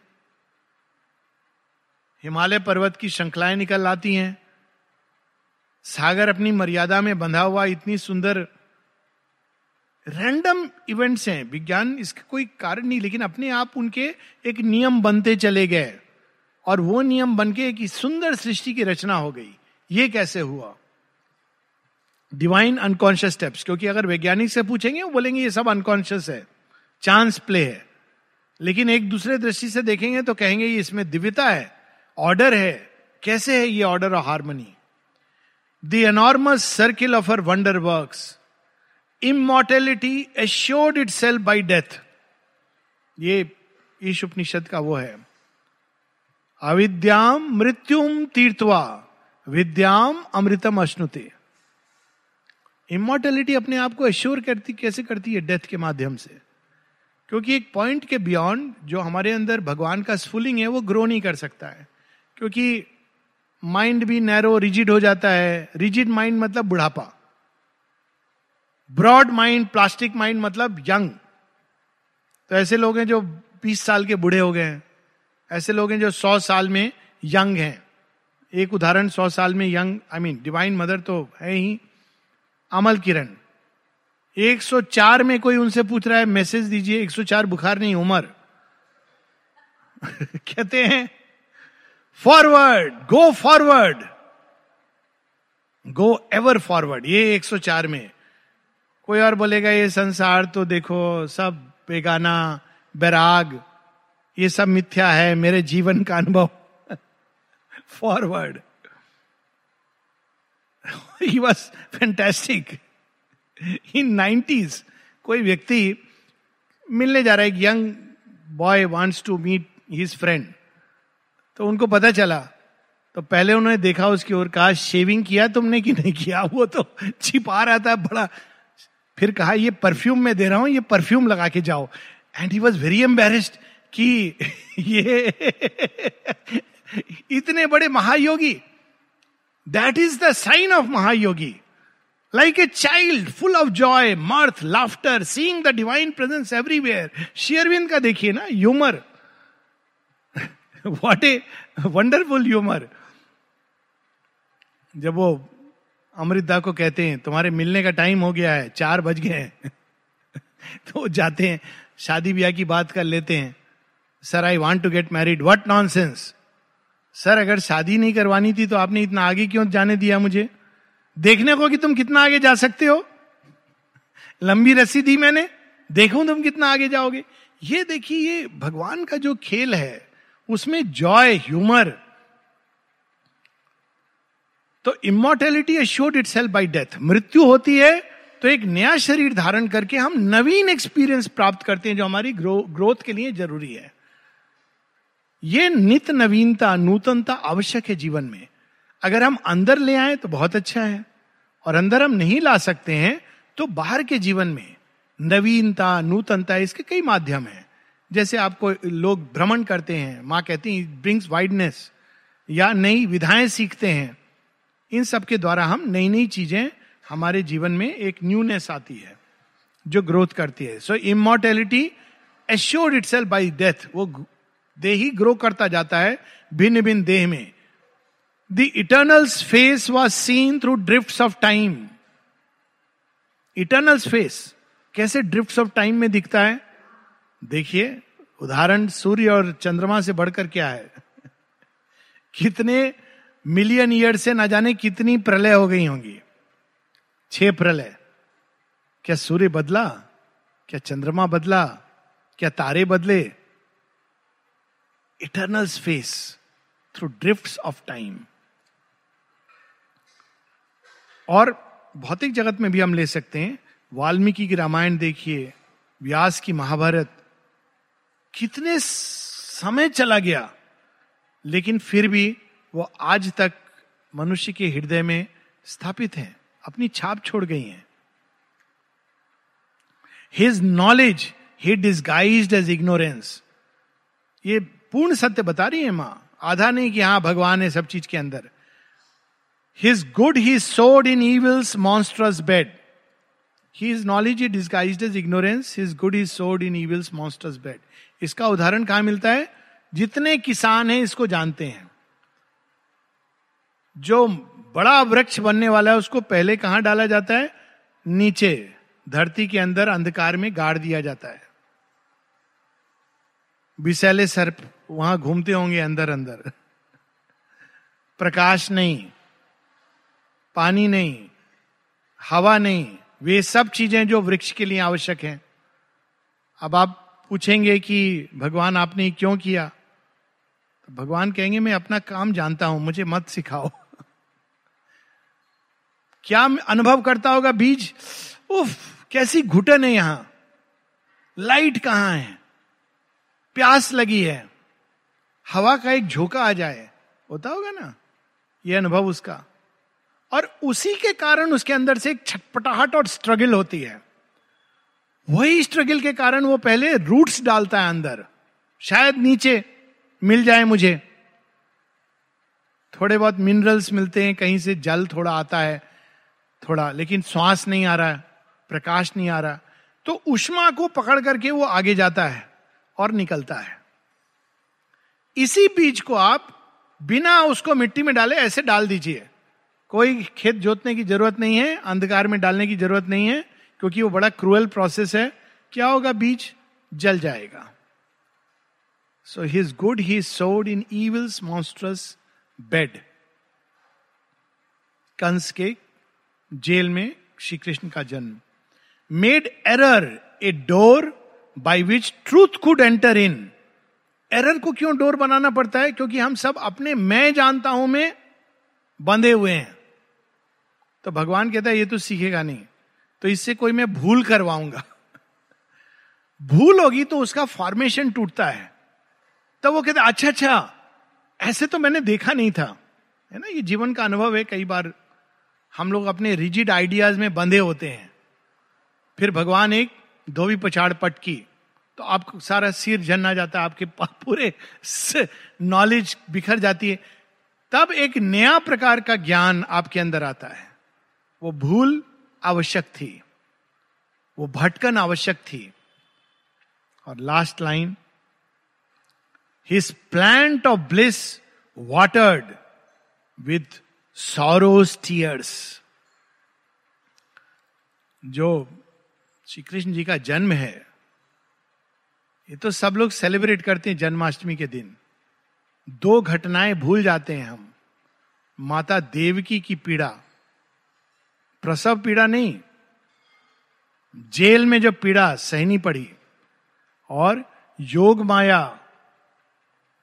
हिमालय पर्वत की श्रृंखलाएँ निकल आती हैं। सागर अपनी मर्यादा में बंधा हुआ इतनी सुंदर रैंडम इवेंट्स हैं। विज्ञान इसका कोई कारण नहीं, लेकिन अपने आप उनके एक नियम बनते चले गए। और वो नियम बन के एक सुंदर सृष्टि की रचना हो गई। ये कैसे हुआ? डिवाइन अनकॉन्शियस स्टेप्स क्योंकि अगर वैज्ञानिक से पूछेंगे, वो बोलेंगे, ये सब अनकॉन्शियस है। चांस प्ले है। लेकिन एक दूसरे दृष्टि से देखेंगे तो कहेंगे, ये इसमें दिव्यता है। ऑर्डर है। कैसे है ये order of harmony the enormous circle of her wonder work immortality assured itself by death ये ईश उपनिषद का वो है। अविद्याम मृत्युम तीर्थवा विद्याम अमृतम अश्नुते। इमोर्टेलिटी अपने आप को एश्योर करती, कैसे करती है डेथ के माध्यम से? क्योंकि एक पॉइंट के बियॉन्ड जो हमारे अंदर भगवान का स्फुलिंग है, वो ग्रो नहीं कर सकता है। क्योंकि माइंड भी नैरो रिजिड हो जाता है। रिजिड माइंड मतलब बुढ़ापा। ब्रॉड माइंड, प्लास्टिक माइंड मतलब यंग। तो ऐसे लोग हैं जो 20 साल के बूढ़े हो गए हैं। ऐसे लोग हैं जो 100 साल में यंग हैं। एक उदाहरण 100 साल में young I mean divine mother तो है ही, अमल किरण। 104 में कोई उनसे पूछ रहा है मैसेज दीजिए 104 बुखार नहीं, उमर? <laughs> कहते हैं forward go forward go ever forward ये 104 में। कोई और बोलेगा, ये संसार तो देखो, सब बेगाना, बैराग, ये सब मिथ्या है, मेरे जीवन का अनुभव. Forward he was fantastic in nineties कोई व्यक्ति मिलने जा रहा है, एक young boy wants to meet his friend तो उनको पता चला तो पहले उन्होंने देखा उसकी ओर कहा शेविंग किया तुमने कि नहीं किया? <laughs> वो तो छिपा रहा था, बड़ा फिर कहा, ये परफ्यूम में दे रहा हूँ, ये परफ्यूम लगा के जाओ. And he was very embarrassed कि <laughs> ये <laughs> इतने बड़े महायोगी that is the sign of महायोगी। Like a child full of Joy mirth laughter seeing the divine presence everywhere शेयरविंद का देखिए ना humour what a wonderful humour जब वो अमृता को कहते हैं, तुम्हारे मिलने का टाइम हो गया है, चार बज गए हैं. <laughs> तो जाते हैं, शादी ब्याह की बात कर लेते हैं sir I want to get married what none sir अगर शादी नहीं करवानी थी तो आपने इतना आगे क्यों जाने दिया मुझे? देखने को कि तुम कितना आगे जा सकते हो? लंबी रस्सी दी मैंने, देखो तुम कितना आगे जाओगे? ये देखिए, ये भगवान का जो खेल है, उसमें जॉय ह्यूमर तो immortality assured itself by death मृत्यु होती है तो एक नया शरीर धारण करके हम नवीन एक्सपीरियंस प्राप्त करते हैं जो हमारी ग्रो, ग्रोथ के लिए ज़रूरी है। ये नित नवीनता नूतनता आवश्यक है जीवन में। अगर हम अंदर ले आए तो बहुत अच्छा है और अंदर हम नहीं ला सकते हैं तो बाहर के जीवन में नवीनता नूतनता इसके कई माध्यम हैं। जैसे आपको लोग भ्रमण करते हैं माँ कहती हैं ब्रिंग्स वाइडनेस या नई विधाएँ सीखते हैं। इन सब के द्वारा हम नई नई चीज़ें हमारे जीवन में एक न्यूनेस आती है, जो ग्रोथ करती है। So immortality assured itself by death वो देह ग्रो करता जाता है भिन्न भिन्न देह में। The eternal's face was seen through drift of time eternal's face कैसे ड्रिफ्ट ऑफ़ टाइम में दिखता है? देखिए, उदाहरण सूर्य और चंद्रमा से बढ़कर क्या है? <laughs> कितने मिलियन ईयर से ना जाने कितनी प्रलय हो गई होंगी। छह प्रलय। क्या सूर्य बदला? क्या चंद्रमा बदला? क्या तारे बदले? Eternal space through drift of time और भौतिक जगत में भी हम ले सकते हैं। वाल्मीकि की रामायण देखिए, व्यास की महाभारत। कितने समय चला गया। लेकिन फिर भी वो आज तक मनुष्य के हृदय में स्थापित हैं, अपनी छाप छोड़ गई हैं। His knowledge he disguise as ignorance ये पूर्ण सत्य बता रही है माँ। आधा नहीं कि हाँ भगवान है सब चीज़ के अंदर। His good he sowed in evils monstrous bed he is knowledge he disguise as ignorance his good is sowed in evils monstrous bed इसका उदाहरण कहाँ मिलता है? जितने किसान हैं, इसको जानते हैं। जो बड़ा वृक्ष बनने वाला है, उसको पहले कहाँ डाला जाता है? नीचे, धरती के अंदर, अंधकार में गाड़ दिया जाता है। विशैले सर्प वहाँ घूमते होंगे अंदर अंदर। प्रकाश नहीं, पानी नहीं, हवा नहीं, वे सब चीज़ें जो वृक्ष के लिए आवश्यक हैं। अब आप पूछेंगे कि भगवान आपने क्यों किया? तो भगवान कहेंगे, मैं अपना काम जानता हूँ, मुझे मत सिखाओ। क्या अनुभव करता होगा बीज? उफ, कैसी घुटन है यहाँ। लाइट कहाँ है? प्यास लगी है। हवा का एक झोंका आ जाए। होता होगा ना? यह अनुभव उसका। और उसी के कारण उसके अंदर से एक छटपटाहट और स्ट्रगल होती है। वही स्ट्रगल के कारण वो पहले रूट्स डालता है अंदर। शायद नीचे मिल जाए मुझे। थोड़े बहुत मिनरल्स मिलते हैं, कहीं से जल थोड़ा आता है। थोड़ा, लेकिन श्वास नहीं आ रहा है प्रकाश नहीं आ रहा तो उष्मा को पकड़ करके वो आगे जाता है और निकलता है। इसी बीज को आप बिना उसको मिट्टी में डाले ऐसे डाल दीजिए। कोई खेत जोतने की ज़रूरत नहीं है, अंधकार में डालने की ज़रूरत नहीं है, क्योंकि वो बड़ा क्रूअल प्रोसेस है। क्या होगा बीज? जल जाएगा। सो his good he sowed in evils monstrous bed Kansa के जेल में श्री कृष्ण का जन्म। Made error a door by which truth could enter in error को क्यों डोर बनाना पड़ता है? क्योंकि हम सब अपने मैं जानता हूँ में बंधे हुए हैं। तो भगवान कहता है, ये तो सीखेगा नहीं। तो इससे कोई मैं भूल करवाऊँगा। <laughs> भूल होगी तो उसका फॉर्मेशन टूटता है। तो वो कहते अच्छा अच्छा ऐसे तो मैंने देखा नहीं था। है ना? ये जीवन का अनुभव है, कई बार हम लोग अपने रिजिड आइडियाज़ में बंधे होते हैं। फिर भगवान एक धोबी पछाड़ पटकी तो आपको सारा सिर झन्ना जाता है, आपके पूरे नॉलेज बिखर जाती है। तब एक नया प्रकार का ज्ञान आपके अंदर आता है। वो भूल आवश्यक थी, वो भटकन आवश्यक थी। और last line his plant of bliss watered with sorrows tears जो श्री कृष्ण जी का जन्म है, ये तो सब लोग सेलिब्रेट करते हैं जन्माष्टमी के दिन। दो घटनाएँ भूल जाते हैं हम। माता देवकी की पीड़ा। प्रसव पीड़ा नहीं, जेल में जब पीड़ा सहनी पड़ी, और योग माया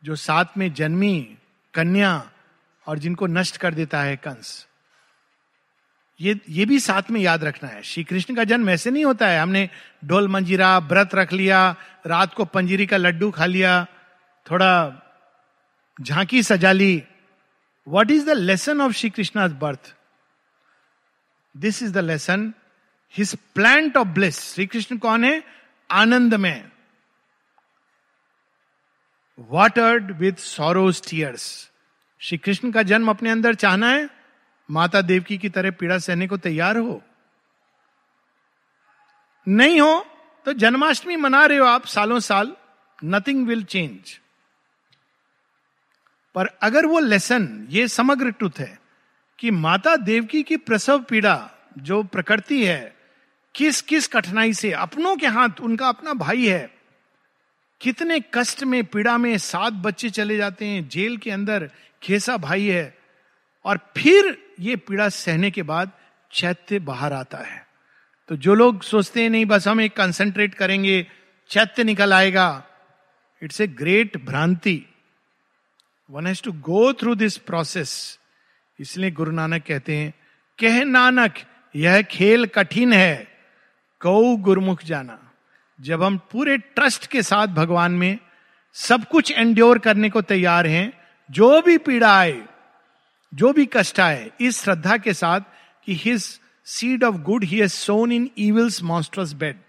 जो साथ में जन्मी कन्या और जिनको नष्ट कर देता है कंस। ये ये भी साथ में याद रखना है। श्री कृष्ण का जन्म ऐसे नहीं होता है। हमने ढोल मंजीरा, व्रत रख लिया, रात को पंजीरी का लड्डू खा लिया, थोड़ा झांकी सजा ली। What is the lesson of Shri Krishna birth this is the lesson his plant of bliss Shri Krishna कौन है? आनंद में। Watered with sorrows tears Shri Krishna का जन्म अपने अंदर चाहना है? माता देवकी की तरह पीड़ा सहने को तैयार हो? नहीं हो तो जन्माष्टमी मना रहे हो आप सालों साल। नथिंग विल चेंज पर अगर वो लेसन ये समग्र ट्रुथ है कि माता देवकी की प्रसव पीड़ा जो प्रकृति है किस किस कठिनाई से, अपनों के हाथ उनका अपना भाई है, कितने कष्ट में, पीड़ा में सात बच्चे चले जाते हैं जेल के अंदर खेसा भाई है। और फिर ये पीड़ा सहने के बाद चैत्य बाहर आता है। तो जो लोग सोचते हैं, नहीं, बस हम एक कंसेंट्रेट करेंगे, चैत्य निकल आएगा। इट्स ए ग्रेट भ्रांति। One has to go through this process इसलिए गुरु नानक कहते हैं, कह नानक, यह खेल कठिन है। कौ गुरमुख जाना। जब हम पूरे ट्रस्ट के साथ भगवान में सब कुछ एंड्योर करने को तैयार हैं जो भी पीड़ा आए, जो भी कष्ट आए, इस श्रद्धा के साथ कि his seed of good he has sown in evils monstrous bed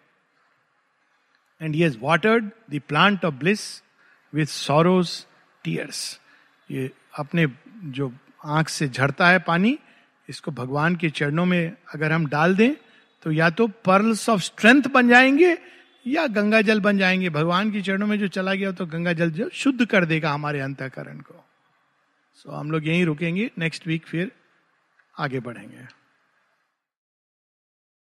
and he has watered the plant of bliss with sorrows tears ये अपने जो आँख से झड़ता है पानी, इसको भगवान के चरणों में अगर हम डाल दें तो या तो पर्ल्स ऑफ़ स्ट्रेंथ बन जाएँगे, या गंगा जल बन जाएँगे। भगवान के चरणों में जो चला गया तो गंगा जल जो शुद्ध कर देगा हमारे अंतकरण को। सो so, हम लोग यहीं रुकेंगे नेक्स्ट वीक फिर आगे बढ़ेंगे।